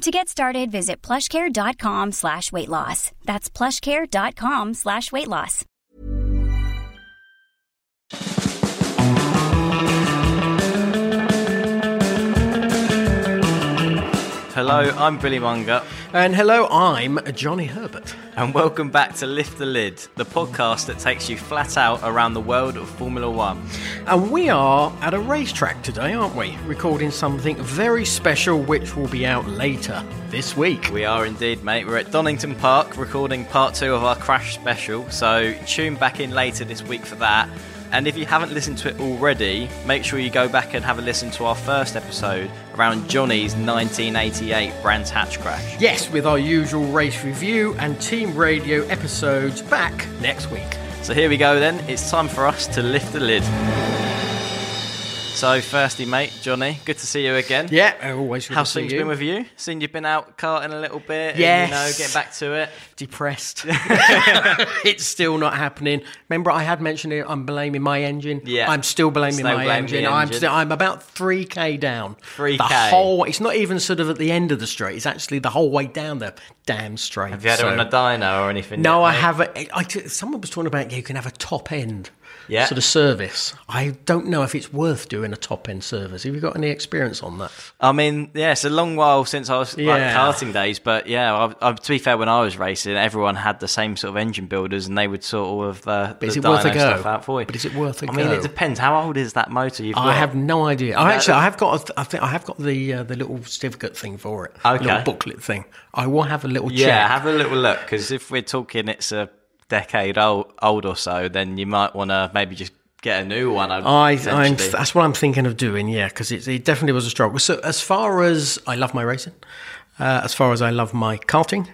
To get started, visit plushcare.com slash weight loss. That's plushcare.com slash weight loss. Hello, I'm Billy Munger, And hello, I'm Johnny Herbert. And welcome back to Lift the Lid, the podcast that takes you flat out around the world of Formula One. And we are at a racetrack today, aren't we? Recording something very special which will be out later this week. We are indeed, mate. We're at Donington Park recording part two of our Crash special, so tune back in later this week for that. And if you haven't listened to it already, make sure you go back and have a listen to our first episode around Johnny's 1988 Brands Hatch crash. Yes, with our usual race review and team radio episodes back next week. So here we go then. It's time for us to lift the lid. So, firstly, mate, Johnny, good to see you again. Yeah, always good How's to see things been with you? Seen you've been out karting a little bit. Yeah, you know, getting back to it. Depressed. it's still not happening. Remember, I had mentioned it. I'm blaming my engine. Yeah. I'm still blaming Still my engine. the I'm still, I'm about three k down. 3K. The whole. It's not even sort of at the end of the straight. It's actually the whole way down the damn straight. Have you had So- it on a dyno or anything? No, yet, I haven't. I, I- someone was talking about you can have a top end Yeah. sort of service. I don't know if it's worth doing a top end service. Have you got any experience on that? I mean, yeah, it's a long while since I was like Yeah. karting days, but yeah, I, I, to be fair, when I was racing, everyone had the same sort of engine builders, and they would sort all of the, But is the it worth a go? stuff out for you. But is it worth a I mean, it depends. How old is that motor you've got? I have no idea. I actually, I have got. A, I think I have got the uh, the little certificate thing for it. Okay. little booklet thing. I will have a little Yeah, check. have a little look because if we're talking it's a decade old, old or so, then you might want to maybe just get a new one. I, I'm, that's what I'm thinking of doing. Yeah, because it, it definitely was a struggle. So as far as I love my racing, uh, as far as I love my karting.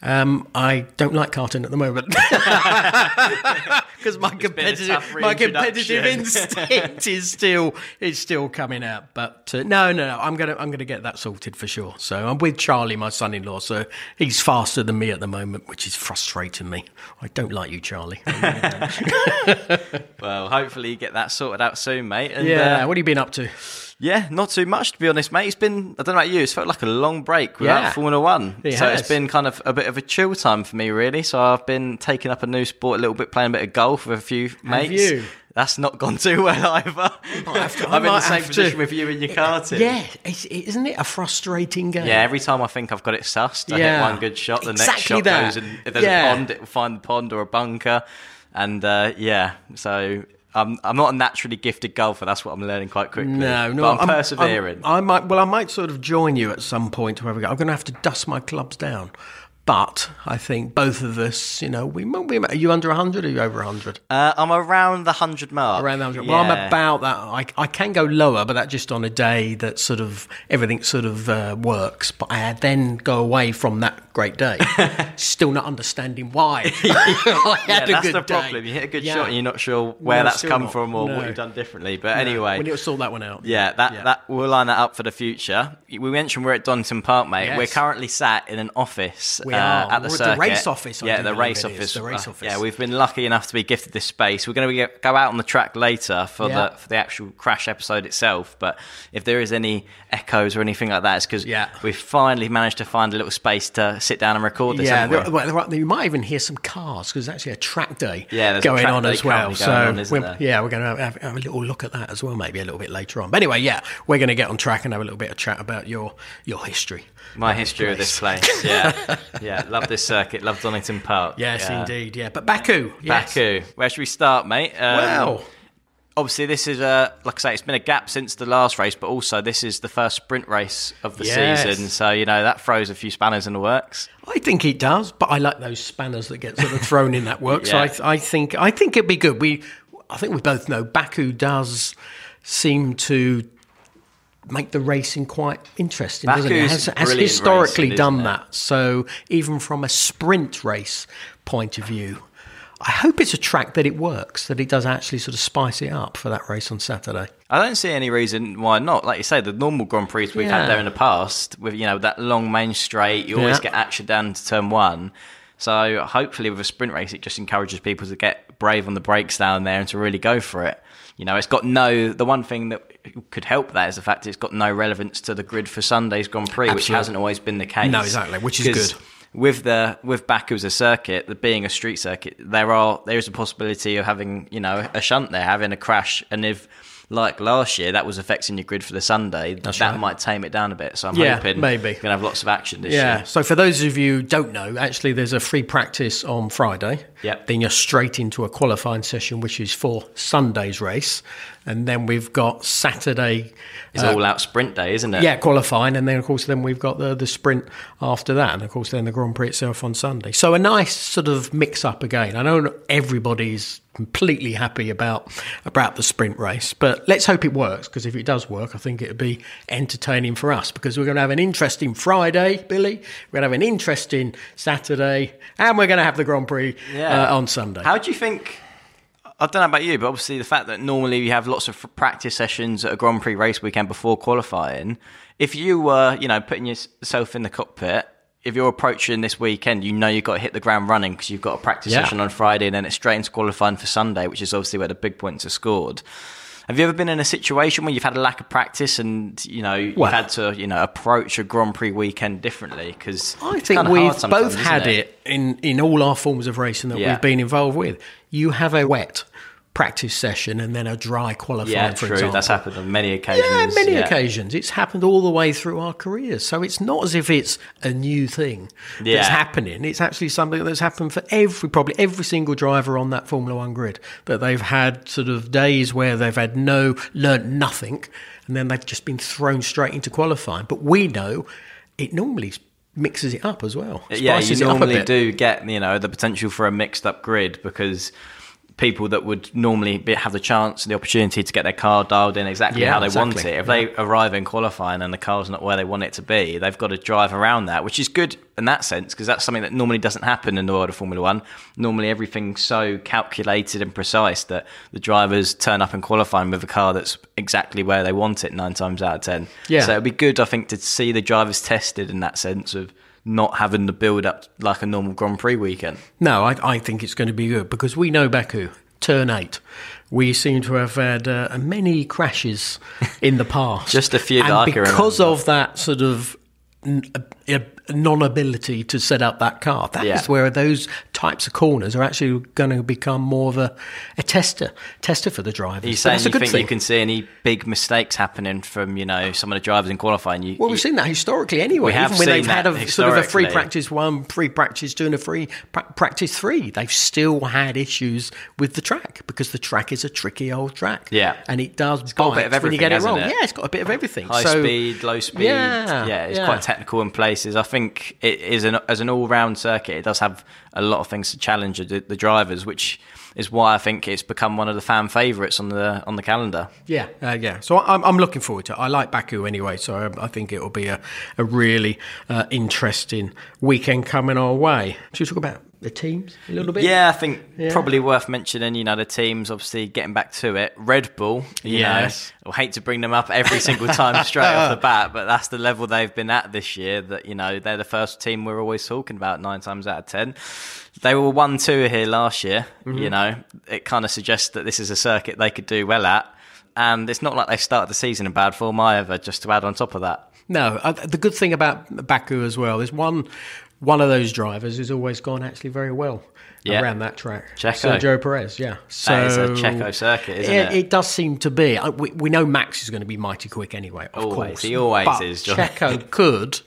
Um, I don't like karting at the moment because my been a competitive my competitive instinct is still is still coming out. But uh, no, no, no, I'm gonna I'm gonna get that sorted for sure. So I'm with Charlie, my son-in-law. So he's faster than me at the moment, which is frustrating me. I don't like you, Charlie. well, hopefully you get that sorted out soon, mate. And, yeah, uh, what have you been up to? Yeah, not too much to be honest, mate. It's been I don't know about you, it's felt like a long break without Yeah. Formula One. It so has. it's been kind of a bit of a chill time for me really. So I've been taking up a new sport a little bit, playing a bit of golf with a few mates. you? That's not gone too well either. to- I I'm in the same have to- position with you in your karting. Yeah, isn't it a frustrating game? Yeah, every time I think I've got it sussed, I Yeah. hit one good shot. The next shot that. goes, and if there's Yeah. a pond, it will find the pond or a bunker. And uh, yeah, so I'm I'm not a naturally gifted golfer. That's what I'm learning quite quickly. No, no, but I'm, persevering. i might, well, I might sort of join you at some point. Wherever we go, I'm going to have to dust my clubs down. But I think both of us, you know, we might be. Are you under 100 or are you over 100? Uh, I'm around the hundred mark. Around the 100. Well, I'm about that. I, I can go lower, but that just on a day that sort of everything sort of uh, works. But I then go away from that great day, still not understanding why. I Yeah, a that's good the day. problem. You hit a good Yeah. shot and you're not sure where No, that's come not. from or No. what you've done differently. But anyway, we need to sort that one out. Yeah, that, that we'll line that up for the future. We mentioned we're at Donington Park, mate. Yes. We're currently sat in an office We uh, Yeah, at the the race office, I yeah, the race office. the race Uh, office. Yeah, we've been lucky enough to be gifted this space. We're going to go out on the track later for Yeah. the for the actual crash episode itself. But if there is any echoes or anything like that, it's because Yeah. we've finally managed to find a little space to sit down and record this. Yeah, there, well, you might even hear some cars because there's actually a track day Yeah, going on as well. So on, we're- yeah, we're going to have, have a little look at that as well, maybe a little bit later on. But anyway, yeah, we're going to get on track and have a little bit of chat about your your history. My history of this place. Yeah, yeah. Love this circuit. Love Donington Park. Yes, Yeah. indeed. Yeah, but Baku. Yes. Baku. Where should we start, mate? Um, Well, obviously this is a like I say, it's been a gap since the last race, but also this is the first sprint race of the Yes. season, so you know that throws a few spanners in the works. I think it does, but I like those spanners that get sort of thrown in that work. Yeah. So I, I think I think it'd be good. We, I think we both know Baku does seem to make the racing quite interesting. doesn't it? Has, has historically racing, done that. So even from a sprint race point of view, I hope it's a track that it works, that it does actually sort of spice it up for that race on Saturday. I don't see any reason why not. Like you say, the normal Grand Prix we've Yeah. had there in the past, with you know that long main straight, you always Yeah. get action down to turn one. So hopefully, with a sprint race, it just encourages people to get brave on the brakes down there and to really go for it. You know, it's got no. The one thing that could help that is the fact it's got no relevance to the grid for Sunday's Grand Prix, which hasn't always been the case. No, exactly, which is good. With the with Baku as a circuit, the being a street circuit, there are there is a possibility of having you know a shunt there, having a crash, and if like last year that was affecting your grid for the Sunday, that right. might tame it down a bit. So I'm Yeah, hoping maybe. we're gonna have lots of action this Yeah. year. So for those of you who don't know, actually, there's a free practice on Friday. Yep. Then you're straight into a qualifying session, which is for Sunday's race, and then we've got Saturday. It's uh, all out sprint day, isn't it? yeah, qualifying, and then of course, then we've got the the sprint after that, and of course, then the Grand Prix itself on Sunday. So a nice sort of mix up again. I know everybody's completely happy about about the sprint race, but let's hope it works because if it does work, I think it'd be entertaining for us because we're going to have an interesting Friday, Billy. We're going to have an interesting Saturday, and we're going to have the Grand Prix uh, on Sunday. How do you think? I don't know about you, but obviously the fact that normally you have lots of practice sessions at a Grand Prix race weekend before qualifying. If you were, you know, putting yourself in the cockpit, if you're approaching this weekend, you know you've got to hit the ground running because you've got a practice Yeah. session on Friday and then it's straight into qualifying for Sunday, which is obviously where the big points are scored. Have you ever been in a situation where you've had a lack of practice and you know you've Well- had to you know approach a Grand Prix weekend differently? Because I think we've both had it. it in, in all our forms of racing that Yeah. we've been involved with. You have a wet practice session and then a dry qualifying, Yeah, for true. example. That's happened on many occasions. Yeah, many yeah. occasions. It's happened all the way through our careers. So it's not as if it's a new thing Yeah. that's happening. It's actually something that's happened for every, probably every single driver on that Formula One grid. That they've had sort of days where they've had no, learnt nothing, and then they've just been thrown straight into qualifying. But we know it normally mixes it up as well. yeah, you spices it up a normally do get you know the potential for a mixed up grid because people that would normally be, have the chance and the opportunity to get their car dialed in exactly Yeah, how they want it. If they arrive in qualifying and the car's not where they want it to be, they've got to drive around that, which is good in that sense because that's something that normally doesn't happen in the world of Formula One. Normally, everything's so calculated and precise that the drivers turn up in qualifying with a car that's exactly where they want it nine times out of ten. Yeah. So it'd be good, I think, to see the drivers tested in that sense of not having the build up like a normal Grand Prix weekend. No, I, I think it's going to be good because we know Baku, turn eight. We seem to have had uh, many crashes in the past. Just a few and because of that sort of uh, non-ability to set up that car. That is Yeah. where those types of corners are actually going to become more of a, a tester, tester for the drivers. Are you saying that's you think thing. you can see any big mistakes happening from you know some of the drivers in qualifying? You, Well, you- we've seen that historically anyway. We have Even when they've had a sort of a free practice one, free practice two, and a free pra- practice three, they've still had issues with the track because the track is a tricky old track. Yeah. and it does got a bit of bite when you get it everything, wrong. it? Yeah, it's got a bit of everything. high So- speed, low speed. Yeah, yeah, it's yeah. quite technical in places. I think it is an as an all round circuit. It does have a lot of things to challenge the, the drivers, which is why I think it's become one of the fan favourites on the on the calendar. Yeah, uh, yeah. So I'm, I'm looking forward to it. I like Baku anyway, so I, I think it will be a, a really uh, interesting weekend coming our way. Should we talk about the teams a little bit? Yeah, I think Yeah. probably worth mentioning. You know, the teams obviously getting back to it. Red Bull, you Yes. know, I hate to bring them up every single time straight off the bat, but that's the level they've been at this year. That you know, they're the first team we're always talking about nine times out of ten. They were one two here last year. Mm-hmm. You know, it kind of suggests that this is a circuit they could do well at. And it's not like they started the season in bad form either. Just to add on top of that, No, uh, the good thing about Baku as well is one one of those drivers who's always gone actually very well Yeah. around that track. Checo. Sergio Perez, yeah. So That is a Checo circuit, isn't it? It does seem to be. Uh, We, we know Max is going to be mighty quick anyway. Of Always. course, He always but is, John. Checo could.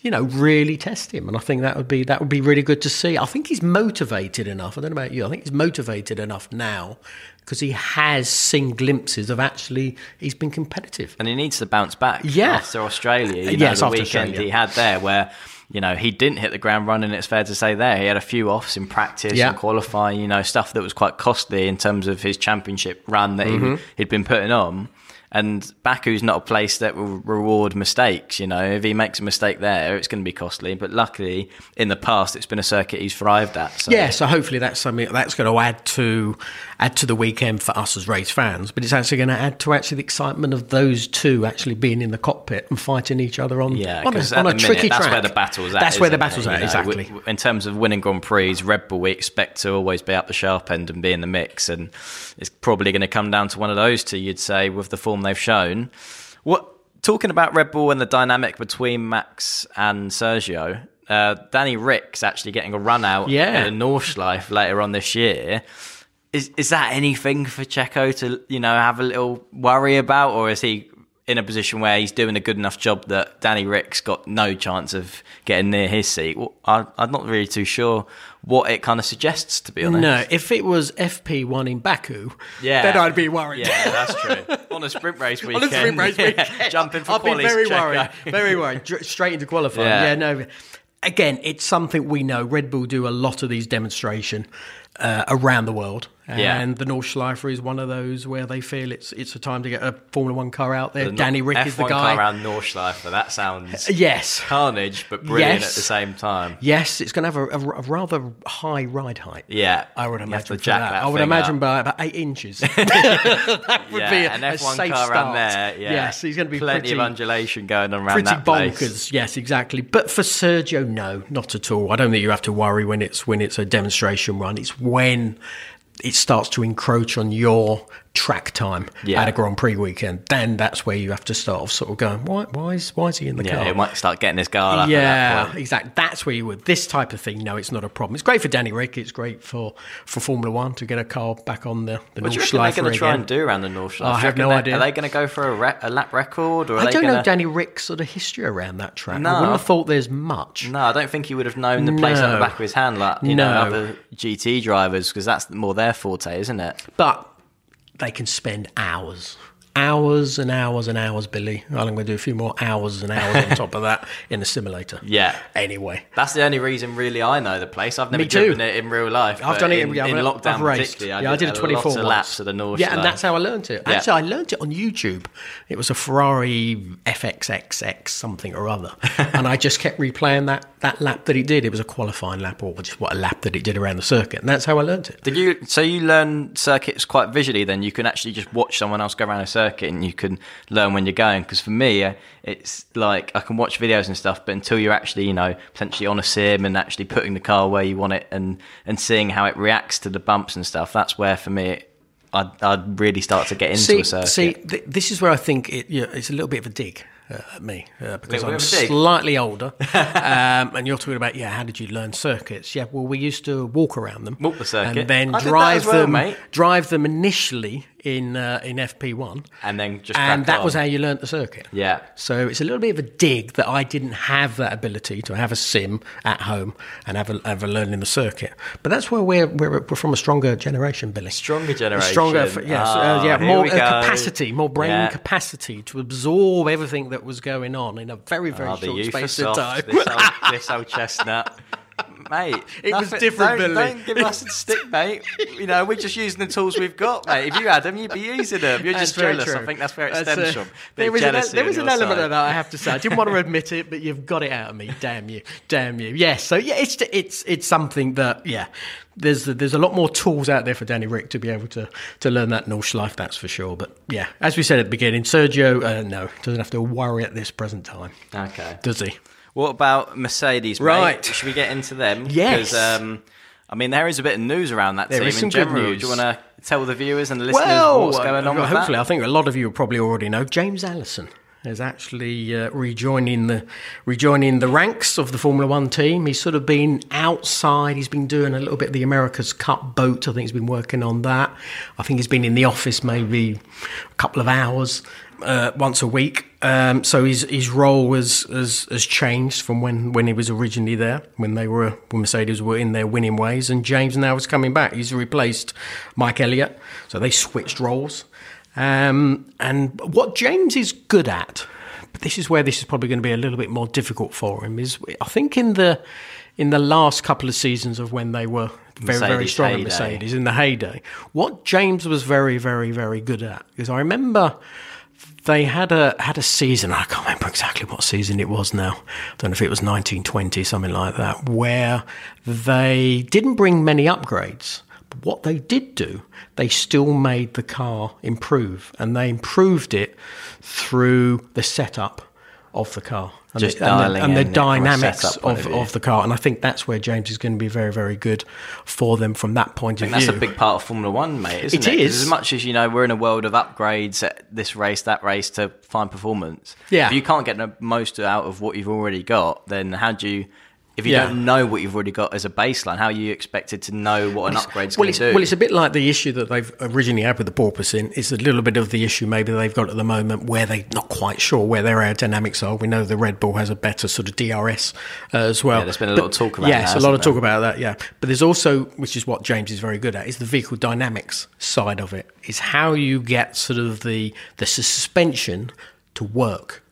You know, really test him, and I think that would be that would be really good to see. I think he's motivated enough. I don't know about you. I think he's motivated enough now because he has seen glimpses of actually he's been competitive. and he needs to bounce back Yeah. after Australia. You Yes, know, the after weekend Australia. he had there where, you know, he didn't hit the ground running, it's fair to say there. He had a few offs in practice Yeah. and qualifying, you know, stuff that was quite costly in terms of his championship run that Mm-hmm. he, he'd been putting on. And Baku's not a place that will reward mistakes. You know, if he makes a mistake there, it's going to be costly. But luckily, in the past, it's been a circuit he's thrived at. So. Yeah, so hopefully that's something that's going to add to add to the weekend for us as race fans. But it's actually going to add to actually the excitement of those two actually being in the cockpit and fighting each other on, Yeah, on a, on a minute, tricky that's track. That's where the battle's at. That's where the it? battle's You at know, exactly. in terms of winning Grand Prix, Red Bull we expect to always be up the sharp end and be in the mix, and it's probably going to come down to one of those two. You'd say with the form they've shown. What talking about Red Bull and the dynamic between Max and Sergio. Uh, Danny Ric's actually getting a run out Yeah. at Nordschleife later on this year. Is is that anything for Checo to you know have a little worry about, or is he in a position where he's doing a good enough job that Danny Ric's got no chance of getting near his seat? Well, I, I'm not really too sure what it kind of suggests, to be honest. No, if it was FP1 in Baku, Yeah. then I'd be worried. Yeah, that's true. On a sprint race On weekend, a sprint race yeah, weekend. jumping for been qualies, very worried, very worried. Straight into qualifying. Yeah. Yeah. no. Again, it's something we know. Red Bull do a lot of these demonstration uh, around the world, Yeah. and the Nordschleife is one of those where they feel it's it's a time to get a Formula One car out there. The Danny Ric F1 is the car guy. around Nordschleife. That sounds Yes, carnage, but brilliant Yes. at the same time. yes, it's going to have a, a- a rather high ride height. Yeah, I would imagine. for that. that I would imagine up. by about eight inches. that would yeah, be a, an a F1 safe car start. around there. Yeah. Yes, he's going to be plenty pretty, of undulation going on around pretty that place. bonkers. Yes, exactly. But for Sergio, no, not at all. I don't think you have to worry when it's when it's a demonstration run. It's when it starts to encroach on your track time Yeah. at a Grand Prix weekend. Then that's where you have to start off sort of going, why, why is why is he in the Yeah, car? he might start getting his up. at that Yeah, exactly. That's where you would. This type of thing, no, it's not a problem. It's great for Danny Ric. It's great for, for Formula One to get a car back on the, the What North they're Schleifer going to try and do around the North Oh, I have no idea. Are they going to go for a, re- a lap record? Or are I don't gonna... know Danny Ric's sort of history around that track. No. I wouldn't have thought there's much. No, I don't think he would have known the place at the back of his hand like you know other GT drivers because that's more their forte, isn't it? But they can spend hours, hours and hours and hours, Billy. I'm going to do a few more hours and hours on top of that in the simulator. Yeah. Anyway. That's the only reason really I know the place. I've never Me too. driven it in real life. I've done it in, in I've- lockdown I've raced. particularly. yeah, I did a 24 lots of laps of the North Yeah, and that's how I learned it. Yeah. Actually, I learned it on YouTube. It was a Ferrari FXXX something or other, and I just kept replaying that that lap that it did. It was a qualifying lap, or just what a lap that it did around the circuit, and that's how I learned it. Did you? So you learn circuits quite visually? Then you can actually just watch someone else go around a circuit, and you can learn when you're going. Because for me, uh, it's like I can watch videos and stuff, but until you're actually, you know, potentially on a sim and actually putting the car where you want it, and and seeing how it reacts to the bumps and stuff, that's where for me. I'd, I'd really start to get into see, a circuit. see, th- this is where I think it, yeah, it's a little bit of a dig uh, at me uh, because I'm bit of a dig? slightly older, um, and you're talking about yeah, how did you learn circuits? Yeah, well, we used to walk around them, Walk the circuit. and then I drive well, them, mate. drive them initially in uh, in FP1, And then just and that was how you learnt the circuit. Yeah. So it's a little bit of a dig that I didn't have that ability to have a sim at home and have a, have a learning the circuit. But that's where we're, we're, we're from a stronger generation, Billy. Stronger generation. Stronger, f- yes, uh, Ah, yeah, more uh, capacity, more brain Yeah. capacity to absorb everything that was going on in a very, very Oh, short space are of time. This old, this old chestnut. Mate. It was different, Don't, Billy. don't give us a stick, mate. You know, we're just using the tools we've got, mate. If you had them, you'd be using them. You're just That's very jealous. I think that's where it That's, stems uh, from. There was, an, there was an element side. of that I have to say. I didn't want to admit it, but you've got it out of me. Damn you, damn you. Yes. So yeah, it's it's it's something that yeah. There's there's a lot more tools out there for Danny Ric to be able to to learn that Nordschleife. that's for sure. But yeah, as we said at the beginning, Sergio, uh, no, doesn't have to worry at this present time, Okay. does he? What about Mercedes, mate? Right. Should we get into them? Yes. um, I mean, there is a bit of news around that There team in general. Do you want to tell the viewers and the listeners what's going on hopefully, that? I think a lot of you probably already know James Allison is actually uh, rejoining the rejoining the ranks of the Formula One team. He's sort of been outside. He's been doing a little bit of the America's Cup boat. I think he's been working on that. I think he's been in the office maybe a couple of hours uh, once a week. Um, so his his role has, has has changed from when, when he was originally there, when they were when Mercedes were in their winning ways, and James now is coming back. He's replaced Mike Elliott, so they switched roles. Um, and what James is good at, but this is where this is probably going to be a little bit more difficult for him. Is I think in the in the last couple of seasons of when they were very very Mercedes strong at. Mercedes in the heyday, what James was very very very good at because I remember they had a had a season. I can't remember exactly what season it was now. I don't know if it was 1920, something like that, where they didn't bring many upgrades. But what they did do, they still made the car improve, and they improved it through the setup of the car. And Just the, and the- and the, in it from a dynamics of, of of the car. And I think that's where James is going to be very, very good for them from that point of think view. that's a big part of Formula One, mate, isn't It it? is. As much as you know, we're in a world of upgrades at this race, that race to find performance. Yeah. If you can't get the most out of what you've already got, then how do you? If you Yeah. don't know what you've already got as a baseline, how are you expected to know what an upgrade's well, going to do? well, it's a bit like the issue that they've originally had with the porpoising. It's a little bit of the issue maybe they've got at the moment where they're not quite sure where their aerodynamics are. We know the Red Bull has a better sort of DRS uh, as well. Yeah, there's been a lot of talk about Yes, that, Yes, a lot of talk about that. Yeah, but there's also, which is what James is very good at, is the vehicle dynamics side of it. Is how you get sort of the the suspension to work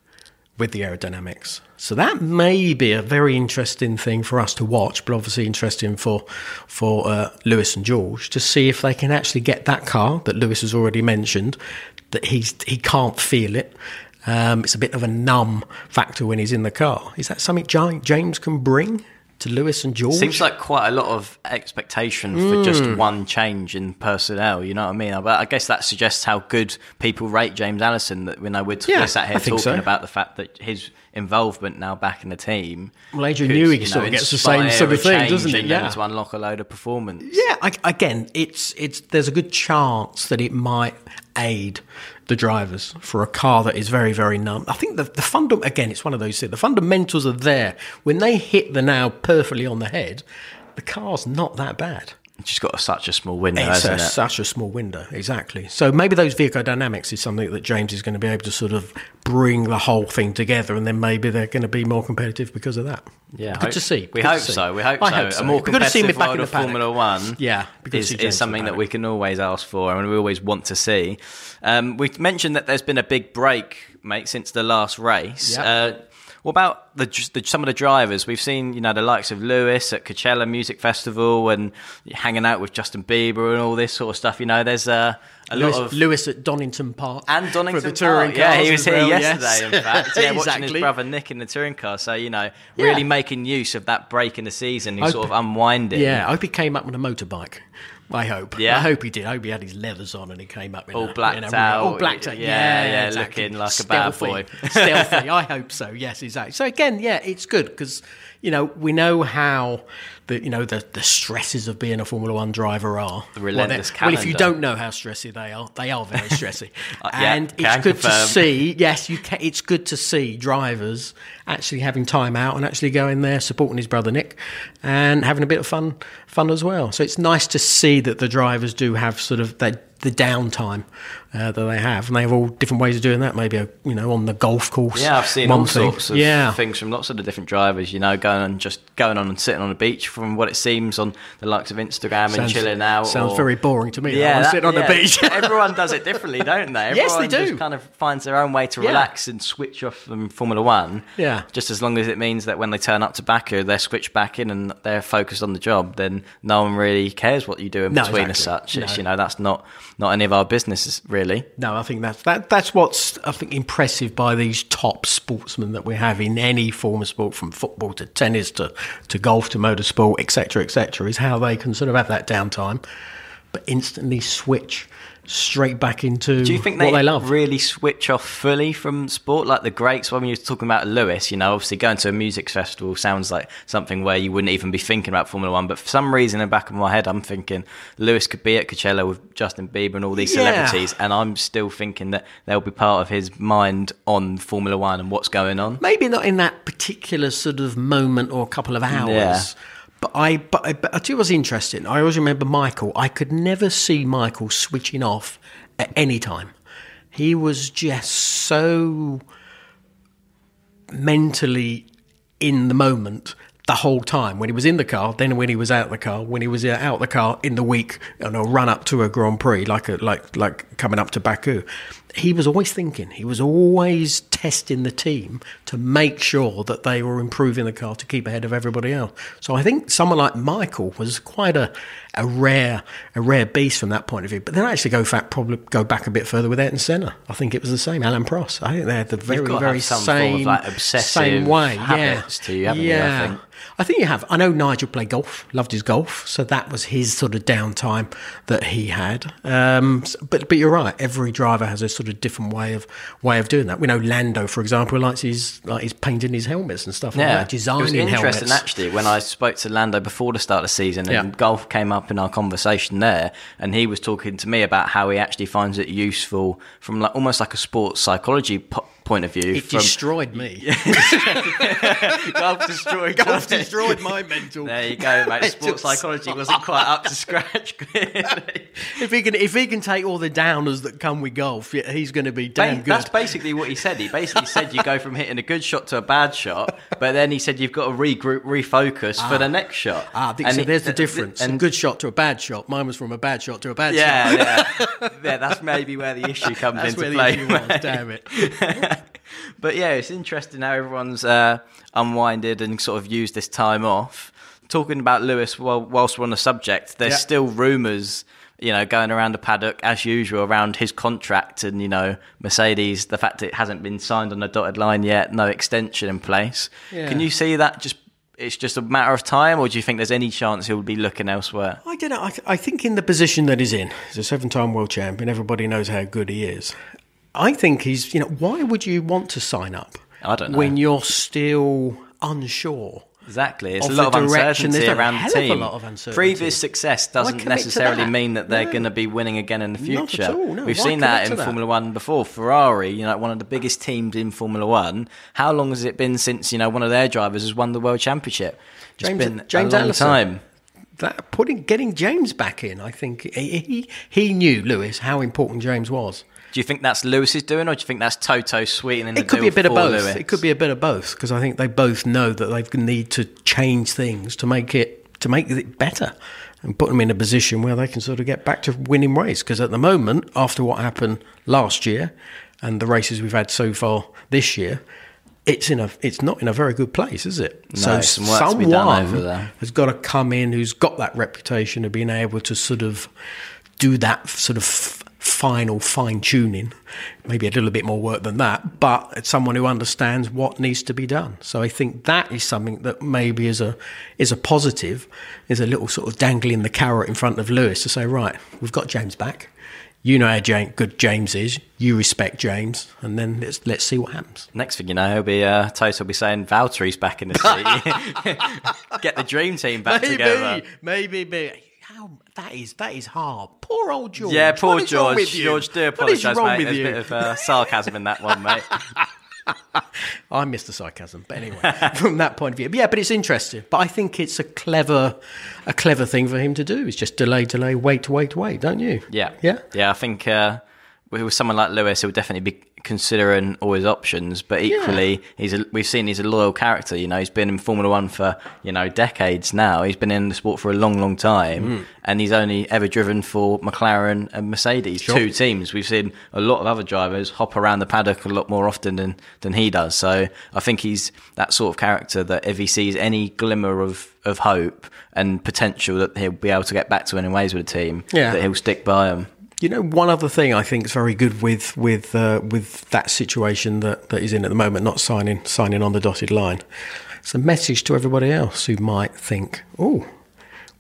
with the aerodynamics. So that may be a very interesting thing for us to watch, but obviously interesting for for uh, Lewis and George to see if they can actually get that car that Lewis has already mentioned that he's he can't feel it. Um, it's a bit of a numb factor when he's in the car. Is that something James can bring to Lewis and George? Seems like quite a lot of expectation for just Hmm. one change in personnel. You know what I mean? But I guess that suggests how good people rate James Allison. That when I would Yeah, we're sat here talking so. about the fact that his involvement now back in the team. Well, Adrian could, Newey you sort know, of gets the same sort of thing, doesn't it? Yeah. to unlock a load of performance. Yeah, I, again, it's it's there's a good chance that it might aid the drivers for a car that is very very numb. I think the the funda again, it's one of those things. The fundamentals are there when they hit the now perfectly on the head. The car's not that bad. Just got such a small window, It's a, it? such a small window, exactly. So maybe those vehicle dynamics is something that James is going to be able to sort of bring the whole thing together, and then maybe they're going to be more competitive because of that. Yeah, good hope- to see. We Good hope so. We hope I so. hope so. A more to see back world in the of. Formula One. Yeah, we've got to is, is James in the something that we can always ask for, and we always want to see. Um, we mentioned that there's been a big break, mate, since the last race. Yep. Uh, what about the, the some of the drivers? We've seen, you know, the likes of Lewis at Coachella Music Festival and hanging out with Justin Bieber and all this sort of stuff. You know, there's uh, a Lewis, lot of Lewis at Donington Park and Donington for the touring Park. Yeah, he was here well, yesterday, yes. in fact. Yeah, watching his brother Nick in the touring car. So, you know, really Yeah. making use of that break in the season. He's sort of unwinding. Yeah, I hope he came up on a motorbike. I hope. Yeah. I hope he did. I hope he had his leathers on and he came up in All a, blacked in a, out. All blacked out. Yeah, Yeah, yeah, exactly. looking like a bad boy. Stealthy. I hope so. Yes, exactly. So again, yeah, it's good because you know we know how the you know the the stresses of being a Formula One driver are. The relentless well, well, if you don't know how stressy they are, they are very stressy. Uh, yeah, and it's good to see. Yes, you can. It's good to see drivers actually having time out and actually going there supporting his brother Nick and having a bit of fun fun as well. So it's nice to see that the drivers do have sort of that the downtime uh, that they have, and they have all different ways of doing that. Maybe uh, you know on the golf course. Yeah, I've seen one all thing. sorts of yeah. things from lots of the different drivers. You know, going on just going on and sitting on the beach. From what it seems on the likes of Instagram and chilling out. sounds or- very boring to me, Yeah, that- sit on the beach. Everyone does it differently, don't they? Yes, they do. Just kind of finds their own way to Yeah. relax and switch off from Formula One. Yeah. Just as long as it means that when they turn up to Baku, they're switched back in and they're focused on the job. Then no one really cares what you do in No, between as exactly. such. It's, you know, that's not not any of our business really. No, I think that's that. That's what's I think impressive by these top sportsmen that we have in any form of sport, from football to tennis to, to golf to motorsport, etc., etc., is how they can sort of have that downtime, but instantly switch straight back into Do you think what they, they love. really switch off fully from sport like the greats? When you were talking about Lewis, you know, obviously going to a music festival sounds like something where you wouldn't even be thinking about Formula One. But for some reason, in the back of my head, I'm thinking Lewis could be at Coachella with Justin Bieber and all these Yeah. celebrities, and I'm still thinking that they'll be part of his mind on Formula One and what's going on. Maybe not in that particular sort of moment or couple of hours. Yeah. But I, but I, but I you what's interesting. I always remember Michael. I could never see Michael switching off at any time. He was just so mentally in the moment the whole time. When he was in the car, then when he was out the car, when he was uh, out the car in the week and a run up to a Grand Prix, like a, like like coming up to Baku, he was always thinking. He was always testing the team to make sure that they were improving the car to keep ahead of everybody else. So I think someone like Michael was quite a, a rare a rare beast from that point of view. But then I actually go back probably go back a bit further with Ayrton Senna. I think it was the same. Alain Prost. I think they had the very very same like, obsessive same way. habits yeah. to you, haven't you, I yeah. think? I think you have. I know Nigel played golf, loved his golf, so that was his sort of downtime that he had. Um, but but you're right. Every driver has a sort of different way of way of doing that. We know Lando, for example, likes his like he's painting his helmets and stuff like that, designing it was interesting helmets. actually when I spoke to Lando before the start of the season, and Yeah. golf came up in our conversation there, and he was talking to me about how he actually finds it useful from like almost like a sports psychology po- point of view. It from, destroyed me. golf destroyed. golf destroyed my mental. There you go, mate. Sports psychology wasn't quite up to scratch. If he can, if he can take all the downers that come with golf, he's going to be damn Ba- good. That's basically what he said. He basically said you go from hitting a good shot to a bad shot, but then he said you've got to regroup, refocus for the next shot. Ah, I think And so. it- There's the th- th- difference. a good shot to a bad shot. Mine was from a bad shot to a bad shot. yeah, yeah, yeah. That's maybe where the issue comes That's into play. was. Damn it. but yeah, it's interesting how everyone's uh, unwinded and sort of used this time off. Talking about Lewis, well, whilst we're on the subject, there's Yeah. still rumours, you know, going around the paddock as usual around his contract and you know Mercedes, the fact it hasn't been signed on the dotted line yet, no extension in place. Yeah. Can you see that just? It's just a matter of time, or do you think there's any chance he'll be looking elsewhere? I don't know. I, th- I think in the position that he's in, he's a seven-time world champion. Everybody knows how good he is. I think he's. You know, why would you want to sign up? I don't know. when you're still unsure. Exactly, it's a lot of uncertainty around the team. lot of uncertainty. Previous success doesn't necessarily that? mean that they're No. going to be winning again in the Not at future. all, no. We've Why seen that in that? Formula One before. Ferrari, you know, one of the biggest teams in Formula One. How long has it been since you know one of their drivers has won the world championship? It's James- been James a long Allison. time. That putting getting James back in, I think he, he knew Lewis how important James was. Do you think that's Lewis's doing, or do you think that's Toto sweetening It could be a bit of both. Lewis? It could be a bit of both because I think they both know that they need to change things to make it to make it better and put them in a position where they can sort of get back to winning race. Because at the moment, after what happened last year and the races we've had so far this year, it's in a it's not in a very good place, is it? No, some work to be done over there. has got to come in who's got that reputation of being able to sort of do that sort of final fine tuning. Maybe a little bit more work than that, but someone who understands what needs to be done. So I think that is something that maybe is a is a positive, is a little sort of dangling the carrot in front of Lewis to say, right, we've got James back. You know how James, good James is. You respect James, and then let's let's see what happens. Next thing you know, he'll be uh, Toto will be saying Valtteri's back in the seat. Get the dream team back together. maybe, maybe. How that is that is hard. Poor old George. Yeah, poor What George. George, do apologise, mate. There's a bit of uh, sarcasm in that one, mate. I miss the sarcasm, but anyway, from that point of view, yeah. But it's interesting. But I think it's a clever, a clever thing for him to do. Is just delay, delay, wait, wait, wait. Don't you? Yeah, yeah, yeah. I think uh, with someone like Lewis, it would definitely be considering all his options. But equally, yeah. he's a, we've seen he's a loyal character. You know, he's been in Formula One for you know decades now. He's been in the sport for a long, long time, mm. and he's only ever driven for McLaren and Mercedes, sure. two teams. We've seen a lot of other drivers hop around the paddock a lot more often than than he does. So I think he's that sort of character that if he sees any glimmer of of hope and potential that he'll be able to get back to winning ways with a team, yeah. that he'll stick by them. You know, one other thing I think is very good with with uh, with that situation that, that he's in at the moment, not signing signing on the dotted line. It's a message to everybody else who might think, "Oh,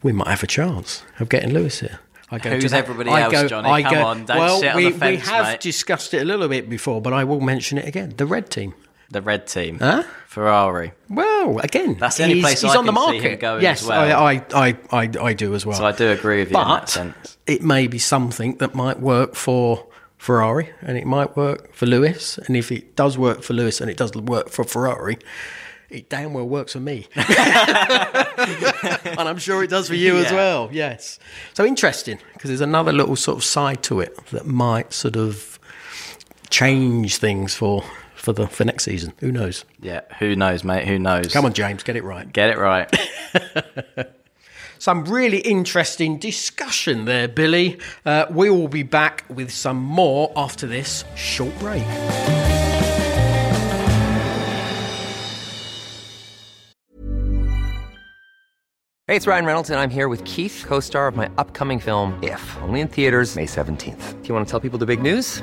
we might have a chance of getting Lewis here." I go Who's everybody else, go, Johnny? I Come go, on, don't well, sit we, the fence, we have mate. discussed it a little bit before, but I will mention it again. The red team. The red team. Huh? Ferrari. Well, again, that's the only place he's, I on the market. yes, well. I, I, I, I, do as well. So I do agree with you but in that sense. It may be something that might work for Ferrari, and it might work for Lewis. And if it does work for Lewis, and it does work for Ferrari, it damn well works for me. and I'm sure it does for you yeah. as well. Yes. So interesting because there's another little sort of side to it that might sort of change things for for the for next season. Who knows? Yeah, who knows, mate? Who knows? Come on, James, get it right. Get it right. Some really interesting discussion there, Billy. Uh, we will be back with some more after this short break. Hey, it's Ryan Reynolds, and I'm here with Keith, co star of my upcoming film, If, only in theaters, May 17th. Do you want to tell people the big news?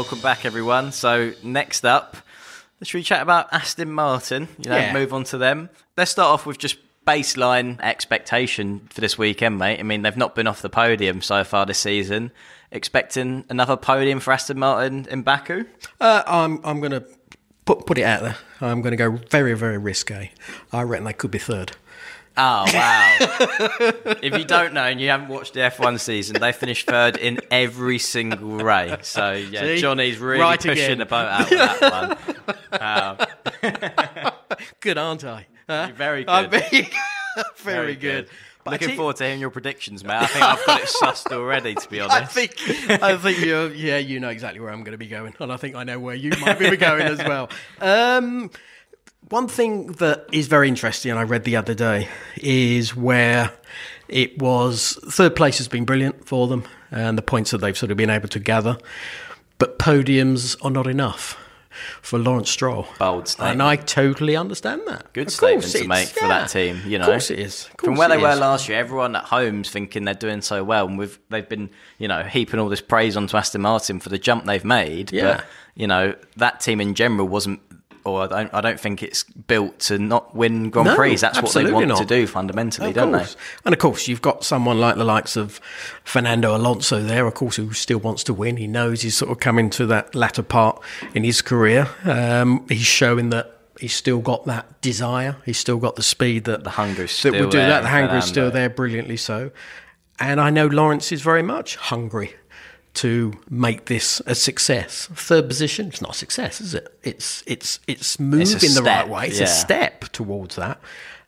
Welcome back, everyone. So, next up, should we chat about Aston Martin? You know, yeah. move on to them. Let's start off with just baseline expectation for this weekend, mate. I mean, they've not been off the podium so far this season. Expecting another podium for Aston Martin in Baku? Uh, I'm I'm going to put put it out there. I'm going to go very very risque. I reckon they could be third. Oh wow! if you don't know and you haven't watched the F1 season, they finished third in every single race. So yeah, See? Johnny's really right pushing again. the boat out with that one. good, aren't I? Huh? You're very good. very, very, good. good. But Looking forward to hearing your predictions, mate. I think I've got it sussed already, to be honest. I think, I think you're, yeah, you know exactly where I'm going to be going, and I think I know where you might be going as well. Um, one thing that is very interesting, and I read the other day, is where it was third place has been brilliant for them, and the points that they've sort of been able to gather, but podiums are not enough for Lawrence Stroll. Bold statement. And I totally understand that. Good of statement to make for that team, you know. Of course it is. Course From where they is. were last year, everyone at home's thinking they're doing so well, and we've, they've been, you know, heaping all this praise onto Aston Martin for the jump they've made. Yeah. But, you know, that team in general wasn't or I don't, I don't think it's built to not win Grand no, Prix. That's what they want not. to do fundamentally, of don't course. they? And of course, you've got someone like the likes of Fernando Alonso there, of course, who still wants to win. He knows he's sort of coming to that latter part in his career. Um, he's showing that he's still got that desire. He's still got the speed that the hunger that would do that. The hunger is still there, brilliantly so. And I know Lawrence is very much hungry to make this a success. Third position, it's not a success, is it? It's it's it's moving it's the right way. It's yeah. a step towards that.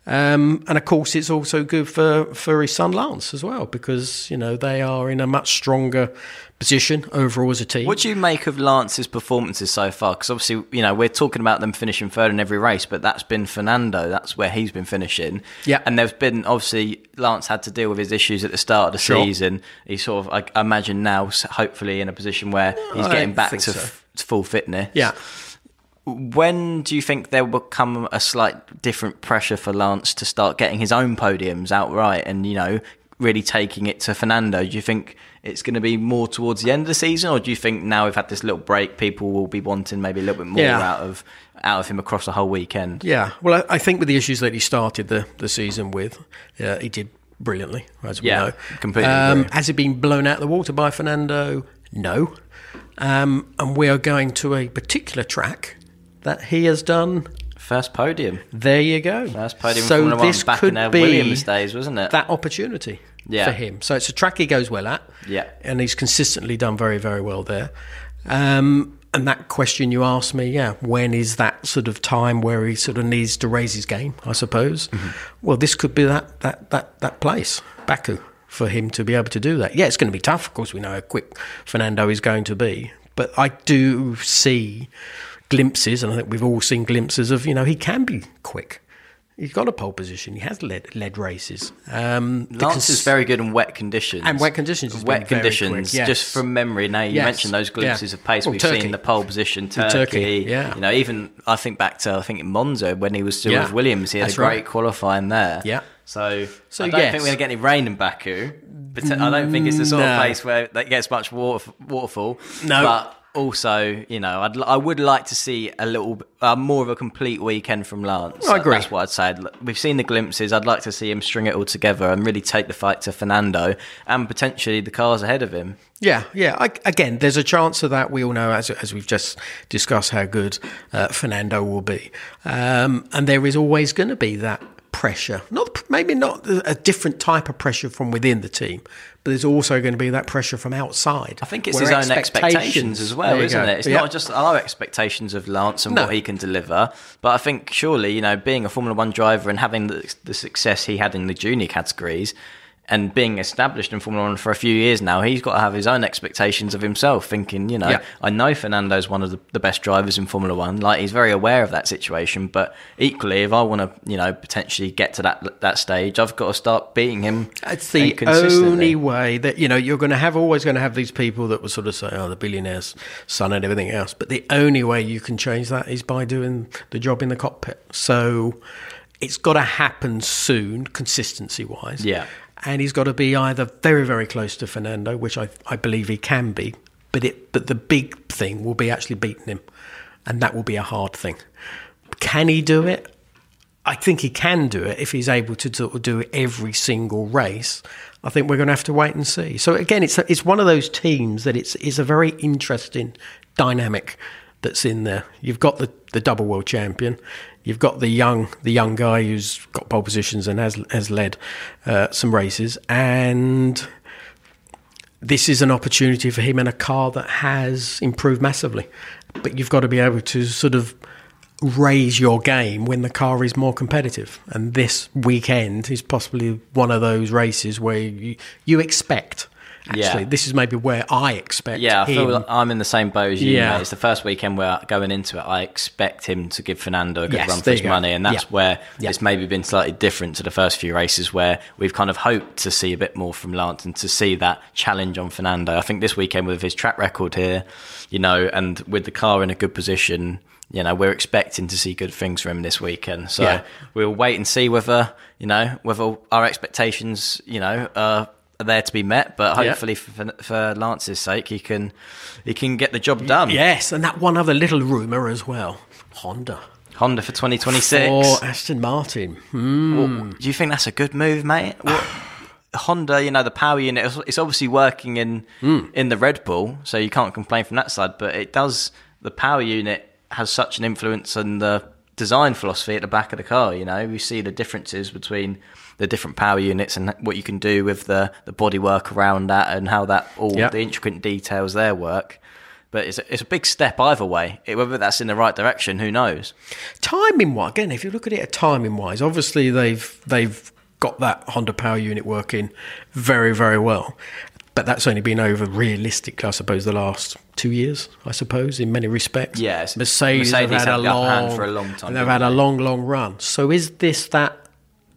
Um, and of course, it's also good for, for his son Lance as well because you know they are in a much stronger position overall as a team. What do you make of Lance's performances so far? Because obviously, you know, we're talking about them finishing third in every race, but that's been Fernando. That's where he's been finishing. Yeah. And there's been obviously Lance had to deal with his issues at the start of the Sure. season. He's sort of, I imagine now, hopefully in a position where he's I getting back to so. f- full fitness. yeah. When do you think there will come a slight different pressure for Lance to start getting his own podiums outright and, you know, really taking it to Fernando? Do you think it's going to be more towards the end of the season or do you think now we've had this little break, people will be wanting maybe a little bit more Yeah. out of out of him across the whole weekend? Yeah, well, I, I think with the issues that he started the, the season with, uh, he did brilliantly, as we Yeah, know. completely Um, has it been blown out of the water by Fernando? No. Um, and we are going to a particular track that he has done. First podium. There you go. First podium so this back could be Williams days, wasn't it? That opportunity Yeah. for him. So it's a track he goes well at. Yeah. And he's consistently done very, very well there. Um, and that question you asked me, yeah, when is that sort of time where he sort of needs to raise his game, I suppose? Mm-hmm. Well, this could be that, that, that, that place, Baku, for him to be able to do that. Yeah, it's going to be tough. Of course, we know how quick Fernando is going to be. But I do see glimpses, and I think we've all seen glimpses of, you know, he can be quick. He's got a pole position. He has led, led races. Um, Lance is very good in wet conditions. And wet conditions Wet conditions. yes. Just from memory, now you Yes, mentioned those glimpses yeah. of pace. Well, We've Turkey. seen the pole position, Turkey. Turkey, yeah. You know, even I think back to I think in Monza when he was still Yeah, with Williams, he had that's a great right. qualifying there. Yeah. So, So, I don't yes. think we're going to get any rain in Baku. But I don't think it's the sort No. of place where that gets much water, waterfall. No. But also, you know, I'd, I would like to see a little uh, more of a complete weekend from Lance. I agree. That's what I'd say. We've seen the glimpses. I'd like to see him string it all together and really take the fight to Fernando and potentially the cars ahead of him. Yeah, yeah. I, again, there's a chance of that. We all know, as, as we've just discussed, how good uh, Fernando will be. Um, and there is always going to be that pressure. Not Maybe not a different type of pressure from within the team, but there's also going to be that pressure from outside. I think it's his own expectations as well, isn't go. it? It's Yeah. not just our expectations of Lance and No. what he can deliver, but I think surely, you know, being a Formula One driver and having the, the success he had in the junior categories and being established in Formula One for a few years now, he's got to have his own expectations of himself, thinking, you know, Yeah. I know Fernando's one of the, the best drivers in Formula One. Like, he's very aware of that situation, but equally, if I want to, you know, potentially get to that that stage, I've got to start beating him. It's the only way that you know you're going to have always going to have these people that will sort of say, "Oh, the billionaire's son" and everything else. But the only way you can change that is by doing the job in the cockpit. So it's got to happen soon, consistency wise. Yeah. And he's got to be either very very close to Fernando, which I I believe he can be. But it but the big thing will be actually beating him, and that will be a hard thing. Can he do it? I think he can do it if he's able to sort of do every single race. I think we're going to have to wait and see. So again, it's it's one of those teams that it's is a very interesting dynamic that's in there. You've got the, the double world champion, you've got the young the young guy who's got pole positions and has has led uh, some races, and this is an opportunity for him in a car that has improved massively. But you've got to be able to sort of raise your game when the car is more competitive. And this weekend is possibly one of those races where you, you expect. Actually, Yeah. this is maybe where I expect. Yeah, I feel like I'm in the same boat as you. Yeah. mate. It's the first weekend where going into it, I expect him to give Fernando a good Yes, run for his money, and that's Yeah. where Yeah. it's maybe been slightly different to the first few races where we've kind of hoped to see a bit more from Lance and to see that challenge on Fernando. I think this weekend with his track record here, you know, and with the car in a good position. You know, we're expecting to see good things from him this weekend. So Yeah. we'll wait and see whether, you know, whether our expectations, you know, are there to be met. But Yeah. hopefully, for, for Lance's sake, he can he can get the job done. Yes, and that one other little rumour as well Honda. Honda for 2026. Or Aston Martin. Hmm. Well, do you think that's a good move, mate? What, Honda, you know, the power unit, it's- obviously working in Hmm. in the Red Bull, so you can't complain from that side. But it does, the power unit has such an influence on the design philosophy at the back of the car. You know, we see the differences between the different power units and what you can do with the the bodywork around that and how that all Yeah. the intricate details there work. But it's a, it's a big step either way. It- whether that's in the right direction, who knows? timing wise, again, if you look at it timing wise, obviously they've they've got that Honda power unit working very very well, but that's only been over realistically, I suppose, the last two years. I suppose in many respects. Yes. Mercedes, Mercedes have had a long for a long time, They've had a long long run. So is this that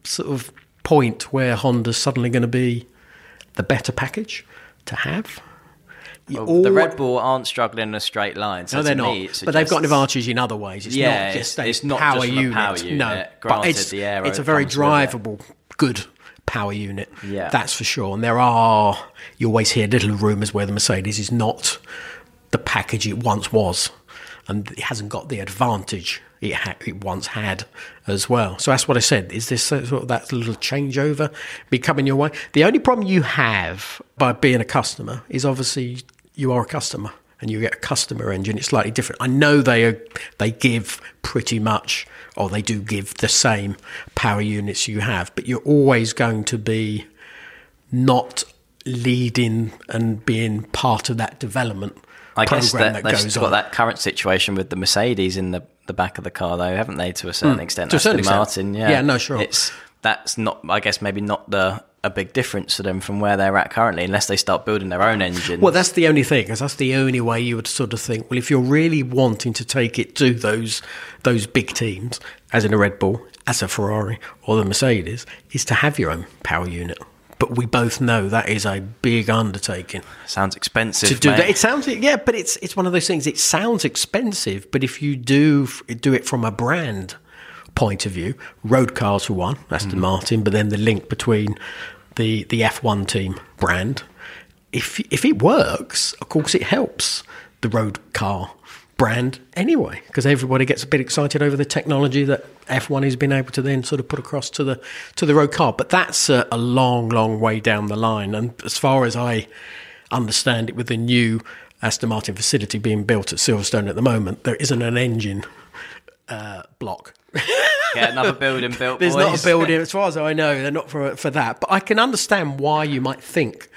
sort of point where Honda's suddenly going to be the better package to have? Well, the Red Bull aren't struggling in a straight line. So no, they're me, not. it But they've got an advantage in other ways. It's Yeah, not just it's- a it's not power just from a unit. No, unit. but it's, it's a very comes with it. drivable, good power unit. Yeah. that's for sure. And there are you always hear little rumours where the Mercedes is not the package it once was, and it hasn't got the advantage it, ha- it once had as well. So that's what I said. Is this uh, sort of that little changeover be coming your way? The only problem you have by being a customer is obviously you are a customer and you get a customer engine. It's slightly different. I know they are, they give pretty much, or they do give the same power units you have, but you're always going to be not leading and being part of that development I guess that, that, they've got on. that current situation with the Mercedes in the, the back of the car, though, haven't they? To a certain extent, Hmm. To a certain extent. Martin, yeah, Yeah, no, sure. It's that's not, I guess, maybe not the a big difference to them from where they're at currently, unless they start building their own engine. Well, that's the only thing, because that's the only way you would sort of think. Well, if you're really wanting to take it to those those big teams, as in a Red Bull, as a Ferrari, or the Mercedes, is to have your own power unit. But we both know that is a big undertaking sounds expensive to do mate. that. It sounds yeah, but it's it's one of those things. It sounds expensive, but if you do do it from a brand point of view, road cars for one, Aston mm-hmm. Martin, but then the link between the the F1 team brand. If if it works, of course, it helps the road car brand anyway, because everybody gets a bit excited over the technology that F1 has been able to then sort of put across to the to the road car. But that's a, a long, long way down the line. And as far as I understand it, with the new Aston Martin facility being built at Silverstone at the moment, there isn't an engine uh, block. Get another building built. There's not a building, as far as I know, they're not for for that. But I can understand why you might think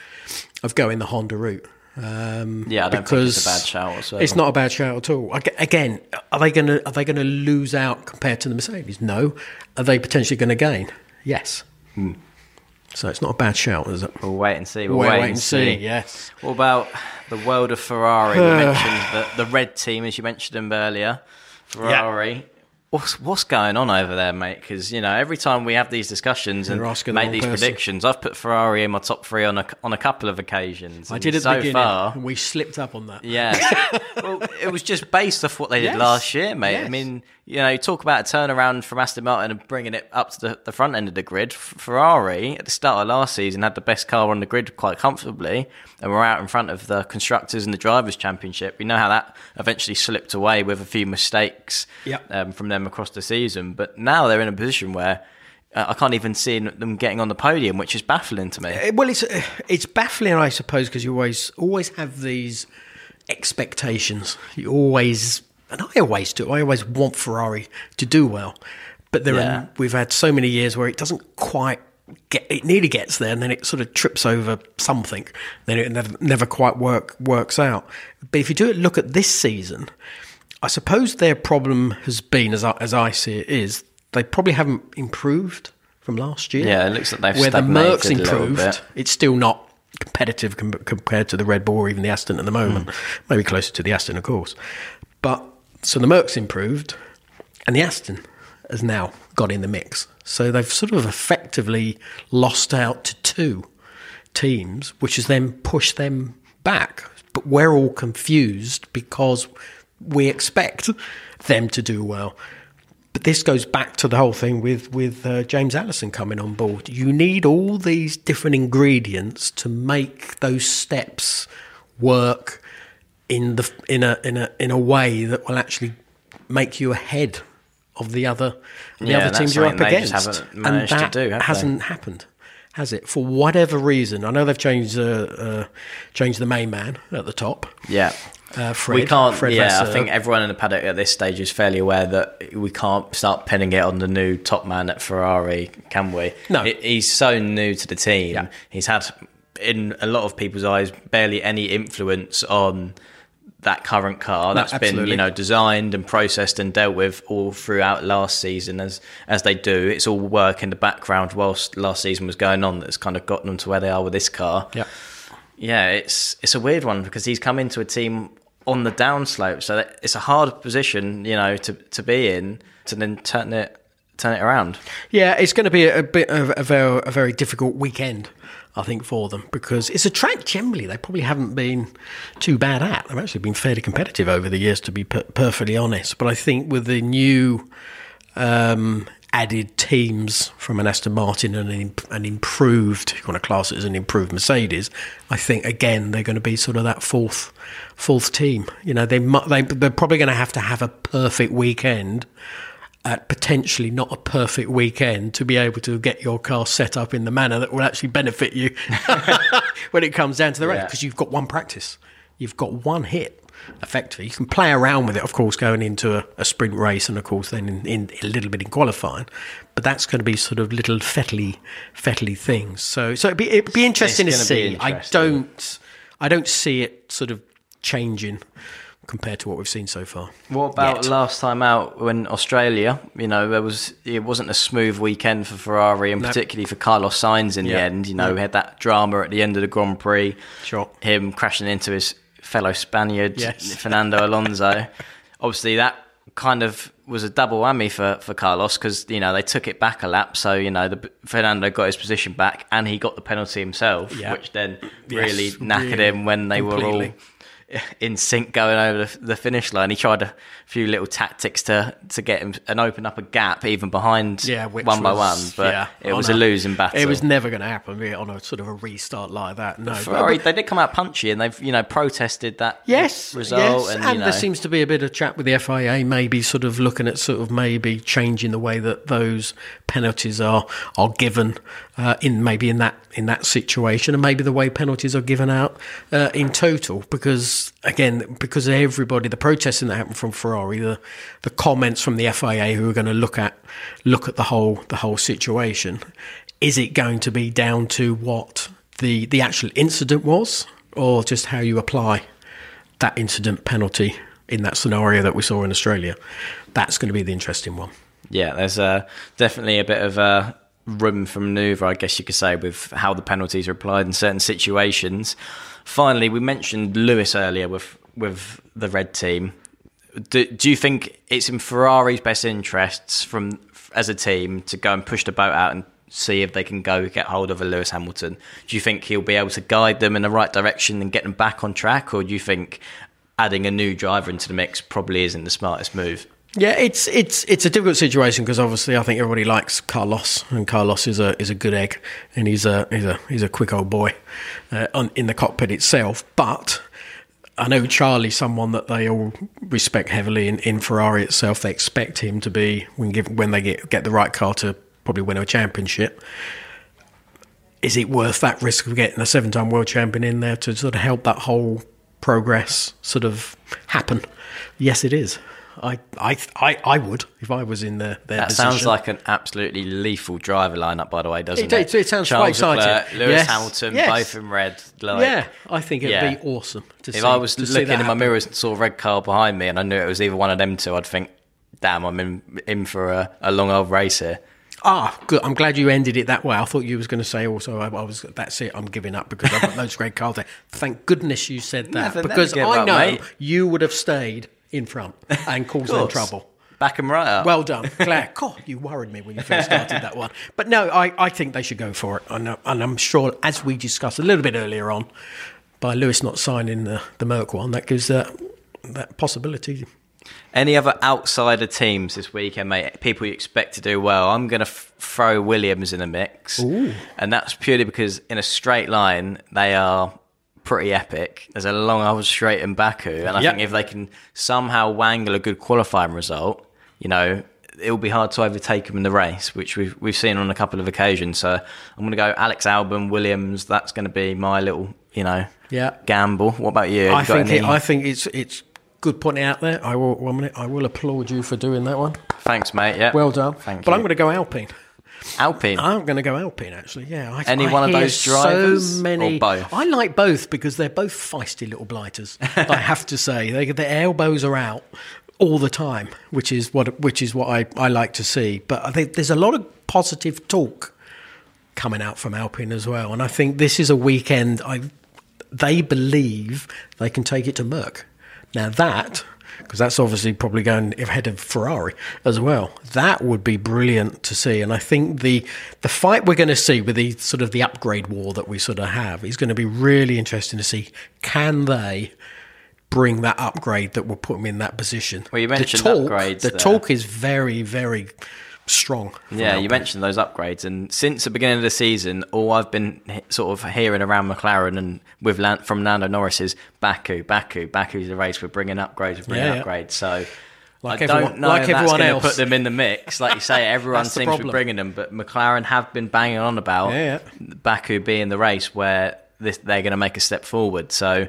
of going the Honda route. Um, Yeah, I don't because think it's a bad shout whatsoever. It's not a bad shout at all. Again, are they going to are they going to lose out compared to the Mercedes? No. Are they potentially going to gain? Yes. Hmm. So it's not a bad shout, is it? We'll wait and see. We'll Wait- wait, wait and see. see, yes. What about the world of Ferrari? we mentioned the, the red team, as you mentioned them earlier. Ferrari. What's what's going on over there, mate? Because you know, every time we have these discussions and You're the make wrong these person. predictions, I've put Ferrari in my top three on a on a couple of occasions. I did at so the beginning. far. and we slipped up on that. Yeah. well, it was just based off what they did Yes. last year, mate. I mean, you know, you talk about a turnaround from Aston Martin and bringing it up to the, the front end of the grid. F- Ferrari, at the start of last season, had the best car on the grid quite comfortably and were out in front of the Constructors and the Drivers' Championship. We know how that eventually slipped away with a few mistakes Yep. um, from them across the season. But now they're in a position where uh, I can't even see them getting on the podium, which is baffling to me. Uh, Well, it's uh, it's baffling, I suppose, because you always always have these expectations. You always, and I always do. I always want Ferrari to do well, but there Yeah. are, we've had so many years where it doesn't quite get. It nearly gets there, and then it sort of trips over something. Then it never, never quite work works out. But if you do it, look at this season. I suppose their problem has been, as I, as I see it, is they probably haven't improved from last year. Yeah, it looks like they've where the Mercs improved. It's still not competitive com- compared to the Red Bull or even the Aston at the moment. Hmm. Maybe closer to the Aston, of course. But so the Mercs improved, and the Aston has now got in the mix. So they've sort of effectively lost out to two teams, which has then pushed them back. But we're all confused because we expect them to do well. But this goes back to the whole thing with with uh, James Allison coming on board. You need all these different ingredients to make those steps work in the in a in a in a way that will actually make you ahead of the other the Yeah, other teams you're up they against. haven't managed to and that do, hasn't happened, has it? For whatever reason, I know they've changed uh, uh, changed the main man at the top. Yeah. Uh, Fred, we can't. Fred yeah. I think everyone in the paddock at this stage is fairly aware that we can't start pinning it on the new top man at Ferrari, can we? No. He- he's so new to the team. Yeah. He's had, in a lot of people's eyes, barely any influence on that current car that's been you know designed and processed and dealt with all throughout last season as as they do. It's all work in the background whilst last season was going on that's kind of gotten them to where they are with this car. Yeah. yeah it's it's a weird one because he's come into a team on the downslope so that it's a hard position you know to to be in to then turn it turn it around. Yeah, it's going to be a, bit of a a very difficult weekend, I think, for them because it's a track generally they probably haven't been too bad at. They've actually been fairly competitive over the years, to be per- perfectly honest. But I think with the new um, added teams from an Aston Martin and an, an improved, if you want to class it as an improved Mercedes, I think again they're going to be sort of that fourth fourth team. You know, they, they they're probably going to have to have a perfect weekend at potentially not a perfect weekend to be able to get your car set up in the manner that will actually benefit you when it comes down to the race because you've got one practice, you've got one hit. Effectively, you can play around with it, of course, going into a, a sprint race, and of course, then in, in a little bit in qualifying. But that's going to be sort of little fettly, fettly things. So, so it'd be it'd be interesting to see. I don't, I don't see it sort of changing compared to what we've seen so far. What about Yet. last time out when Australia? You know, there was it wasn't a smooth weekend for Ferrari and No. particularly for Carlos Sainz in the end. You know, we had that drama at the end of the Grand Prix. Sure. Him crashing into his fellow Spaniard Yes. Fernando Alonso. Obviously, that kind of was a double whammy for, for Carlos because you know they took it back a lap, so you know the, Fernando got his position back and he got the penalty himself, Yeah. which then Yes, really knackered really, him when they were all completely. In sync going over the, the finish line. He tried a few little tactics to to get him and open up a gap even behind Yeah, one by one, but yeah, it was a losing battle. It was never going to happen really, on a sort of a restart like that. No, but- Ferrari. They did come out punchy and they've you know protested that Yes, result yes, and, and, you know, there seems to be a bit of chat with the FIA, maybe sort of looking at sort of maybe changing the way that those penalties are are given uh, in maybe in that in that situation, and maybe the way penalties are given out uh, in total. Because again, because everybody, the protesting that happened from Ferrari, the the comments from the FIA who are going to look at look at the whole the whole situation, is it going to be down to what the the actual incident was, or just how you apply? that incident penalty in that scenario that we saw in Australia. That's going to be the interesting one. Yeah, there's uh, definitely a bit of uh, room for manoeuvre, I guess you could say, with how the penalties are applied in certain situations. Finally, we mentioned Lewis earlier with with the red team. Do, do you think it's in Ferrari's best interests, from as a team, to go and push the boat out and see if they can go get hold of a Lewis Hamilton? Do you think he'll be able to guide them in the right direction and get them back on track, or do you think adding a new driver into the mix probably isn't the smartest move? Yeah, it's it's it's a difficult situation because obviously I think everybody likes Carlos, and Carlos is a is a good egg, and he's a he's a he's a quick old boy uh, on, in the cockpit itself. But I know Charlie's someone that they all respect heavily in, in Ferrari itself. They expect him to be when give, when they get get the right car to probably win a championship. Is it worth that risk of getting a seven time world champion in there to sort of help that whole progress sort of happen? Yes, it is. I, I, I, I would if I was in their, their That position. sounds like an absolutely lethal driver lineup, by the way, doesn't It- it? it- sounds Charles quite exciting. Leclerc, Lewis Yes, Hamilton, yes. both in red. Like, yeah, I think it'd yeah. be awesome to see. If I was looking in my mirrors and saw a red car behind me, and I knew it was either one of them two, I'd think, "Damn, I'm in in for a, a long old race here." Ah, good. I'm glad you ended it that way. I thought you was going to say also. I, I was. That's it. I'm giving up because I've got those great cars there. Thank goodness you said that because I up, know mate. you would have stayed in front and cause them trouble. Back and right up. Well done, Claire. God, you worried me when you first started that one. But no, I, I think they should go for it. And, and I'm sure, as we discussed a little bit earlier on, by Lewis not signing the, the Merc one, that gives that, that possibility. Any other outsider teams this weekend, mate? People you expect to do well? I'm going to f- throw Williams in the mix, and that's purely because in a straight line they are pretty epic. There's a long old straight in Baku, and I Yep. think if they can somehow wangle a good qualifying result, you know, it'll be hard to overtake them in the race, which we've we've seen on a couple of occasions. So I'm going to go Alex Albon, Williams. That's going to be my little, you know, Yeah. gamble. What about you? I you think it, I think it's it's good putting it out there. I will one minute. I will applaud you for doing that one. Thanks, mate. Yeah, Well done. Thank but you. I'm going to go Alpine. Alpine. I'm going to go Alpine, actually. Yeah. I, Any I one of those drivers So or many. both? I like both because they're both feisty little blighters. I have to say, they, their elbows are out all the time, which is what which is what I, I like to see. But I think there's a lot of positive talk coming out from Alpine as well, and I think this is a weekend. I they believe they can take it to Merc. Now that, because that's obviously probably going ahead of Ferrari as well. That would be brilliant to see, and I think the the fight we're going to see with the sort of the upgrade war that we sort of have is going to be really interesting to see. Can they? Bring that upgrade that will put them in that position. Well, you mentioned the talk, upgrades The there. talk is very, very strong. Yeah, you mentioned those upgrades, and since the beginning of the season, all I've been sort of hearing around McLaren and with Lan- from Lando Norris is Baku, Baku, Baku's the race. We're bringing upgrades, we're bringing Yeah, yeah. upgrades. So Like I everyone- don't know like if that's everyone going to else. put them in the mix. Like you say, everyone seems to be bringing them, but McLaren have been banging on about Yeah, Baku being the race where this, they're going to make a step forward. So.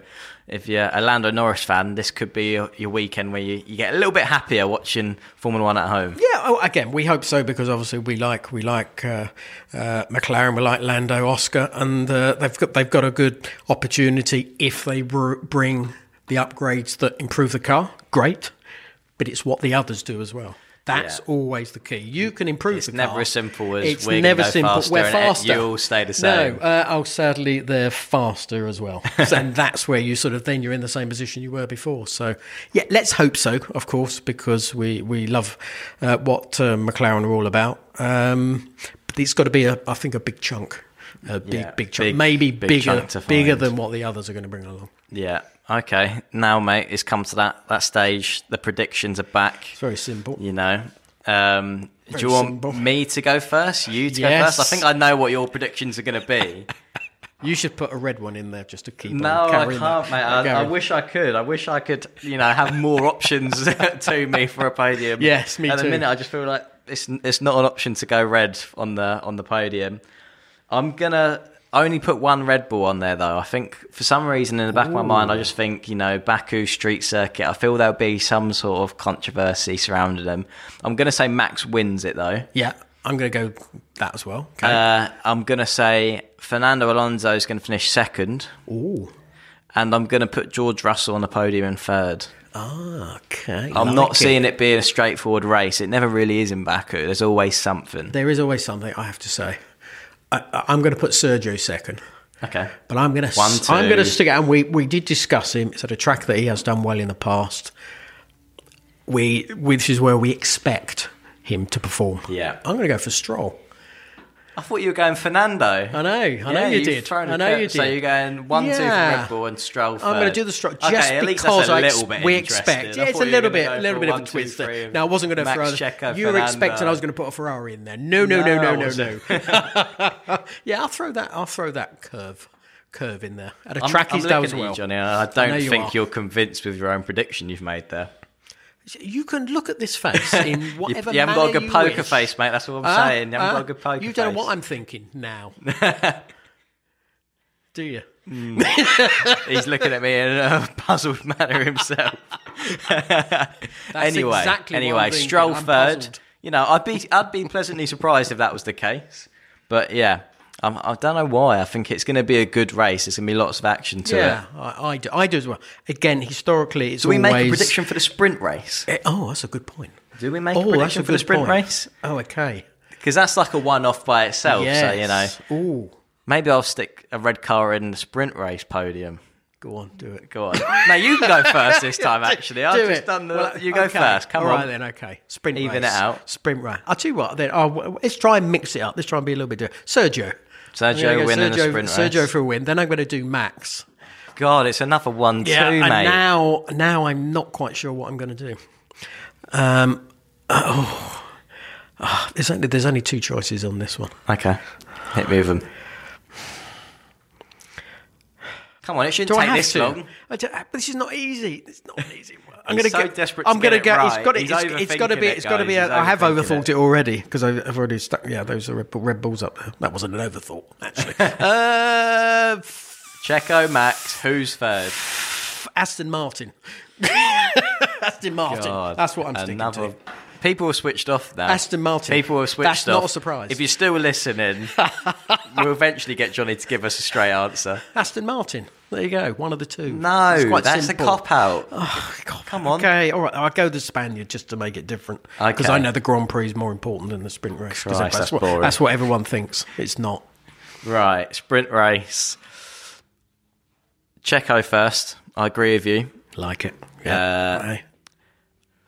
If you're a Lando Norris fan, this could be your, your weekend where you, you get a little bit happier watching Formula One at home. Yeah, oh, again, we hope so because obviously we like we like uh, uh, McLaren, we like Lando, Oscar, and uh, they've got they've got a good opportunity if they br- bring the upgrades that improve the car. Great, but it's what the others do as well. That's Yeah. always the key. You can improve It's never car. as simple as it's we're never simple. faster We're faster. you'll stay the same. No, uh, oh, sadly, they're faster as well, and that's where you sort of then you're in the same position you were before. So, yeah, let's hope so, of course, because we we love uh, what uh, McLaren are all about. Um, but it's got to be, a, I think, a big chunk, a big Yeah, big chunk, big- maybe big bigger chunk bigger than what the others are going to bring along. Yeah. Okay. Now, mate, it's come to that that stage. The predictions are back. It's very simple. You know. Um, do you want simple. me to go first? You to go Yes. first? I think I know what your predictions are going to be. You should put a red one in there just to keep. no, I can't, that. mate. I, I wish I could. I wish I could. You know, have more options to me for a podium. Yes, me At too. the minute, I just feel like it's it's not an option to go red on the on the podium. I'm gonna only put one Red Bull on there though. I think for some reason in the back of my mind, I just think you know Baku Street Circuit. I feel there'll be some sort of controversy surrounding them. I'm gonna say Max wins it though. Yeah, I'm going to go that as well. Okay. Uh, I'm gonna say Fernando Alonso is going to finish second, Ooh. and I'm gonna put George Russell on the podium in third. Ah, okay. I'm like not it. seeing it being a straightforward race. It never really is in Baku. There's always something. There is always something I have to say. I, I'm going to put Sergio second. Okay. But I'm going to One, I'm going to stick it. And we we did discuss him. It's at a track that he has done well in the past. We which is where we expect him to perform. Yeah. I'm going to go for Stroll. I thought you were going Fernando. I know. I know you did. I know you did. So you're going one, two for Red Bull and Stroll. I'm going to do the Stroll Okay, just at because I little ex- bit we expect. Yeah, it's a little bit, a little bit of a twist three there. No, I wasn't going to throw. Checo, you were expecting I was going to put a Ferrari in there. No, no, no, No, no, no, no. yeah, I'll throw that. I'll throw that curve, curve in there at a track I'm he's looking done at as well. you, Johnny. I don't you think are. you're convinced with your own prediction you've made there. You can look at this face in You, whatever you haven't got a good poker wish. face, mate. That's what I'm Ah, saying. You haven't ah, got a good poker You don't know what I'm thinking now, do you? He's looking at me in a puzzled manner himself. anyway, exactly anyway. Stroll third. puzzled. You know, I'd be I'd be pleasantly surprised if that was the case. But yeah, I'm, I don't know why. I think it's going to be a good race. There's going to be lots of action to yeah, it. I, I, do, I do as well. Again, historically, it's Do we always. make a prediction for the sprint race? Eh, oh, that's a good point. Do we make a oh, prediction that's a for the sprint point. race? Oh, okay. Because that's like a one-off by itself. So you know, Yes. Ooh, maybe I'll stick a red car in the sprint race podium. go on, do it. Go on. now you can go first this time. Actually, I've just it. done the. Well, you go okay. first. Come All on. right then. Okay. Sprint Even race. it out. Sprint race. I'll tell you what. Then oh, let's try and mix it up. Let's try and be a little bit different. Sergio. Sergio go winning the sprint Sergio race. for a win. Then I'm going to do Max. God, it's another one too, and mate. now now I'm not quite sure what I'm going to do. Um, oh, Ah, there's only there's only two choices on this one. Okay, hit me with them. Come on, it shouldn't Do I take have this to? long. I don't- but this is not easy. It's not an easy. I'm gonna so go. desperate to I'm get go. It's right. got to. He's It's, got to be. it, It's got to be. A, I have overthought it. it, already because I've, I've already stuck. Yeah, those are Red, Red Bulls up there. That wasn't an overthought actually. uh, Checo, Max, who's third? Aston Martin. Aston Martin. God, That's what I'm sticking another to. People have switched off now. Aston Martin. People have switched That's off. not a surprise. If you're still listening, we'll eventually get Johnny to give us a straight answer. Aston Martin. There you go. One of the two. No, It's quite that's simple. a cop out. Come on. Okay, all right. I'll go the Spaniard just to make it different. Because Okay. I know the Grand Prix is more important than the sprint race. 'cause Christ, that's what, boring. that's what everyone thinks. It's not. Right, sprint race. Checo first. I agree with you. Like it. Uh, Hey.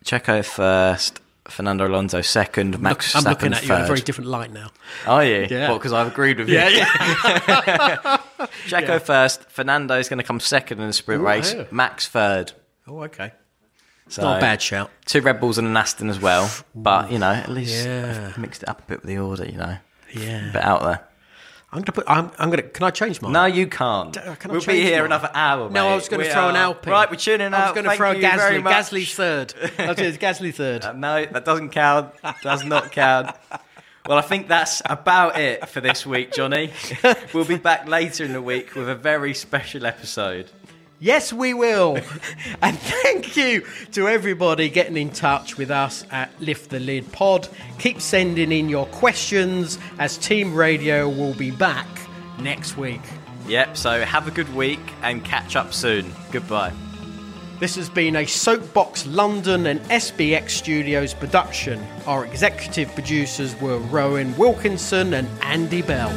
Checo first. Fernando Alonso second. Max I'm Verstappen looking at you in a very different light now. Are you? Yeah. Well, because I've agreed with you. Yeah, yeah. Checo first. is going to come second in the sprint Ooh, race. yeah. Max third. oh, okay. So Not a bad shout. Two Red Bulls and an Aston as well. But you know, at least Yeah. I've mixed it up a bit with the order. You know, Yeah. a bit out there. I'm gonna put. I'm, I'm gonna. Can I change mine? No, you can't. Uh, can I we'll be here mine? another hour. No. I was going to throw an are- Alpine. Right, we're tuning out. I was going to throw a Gasly. Gasly third. I was going Gasly third. Uh, no, that doesn't count. Does not count. Well, I think that's about it for this week, Johnny. we'll be back later in the week with a very special episode. Yes, we will. and thank you to everybody getting in touch with us at Lift the Lid Pod. Keep sending in your questions as Team Radio will be back next week. Yep, so have a good week and catch up soon. Goodbye. This has been a Soapbox London and SBX Studios production. Our executive producers were Rowan Wilkinson and Andy Bell.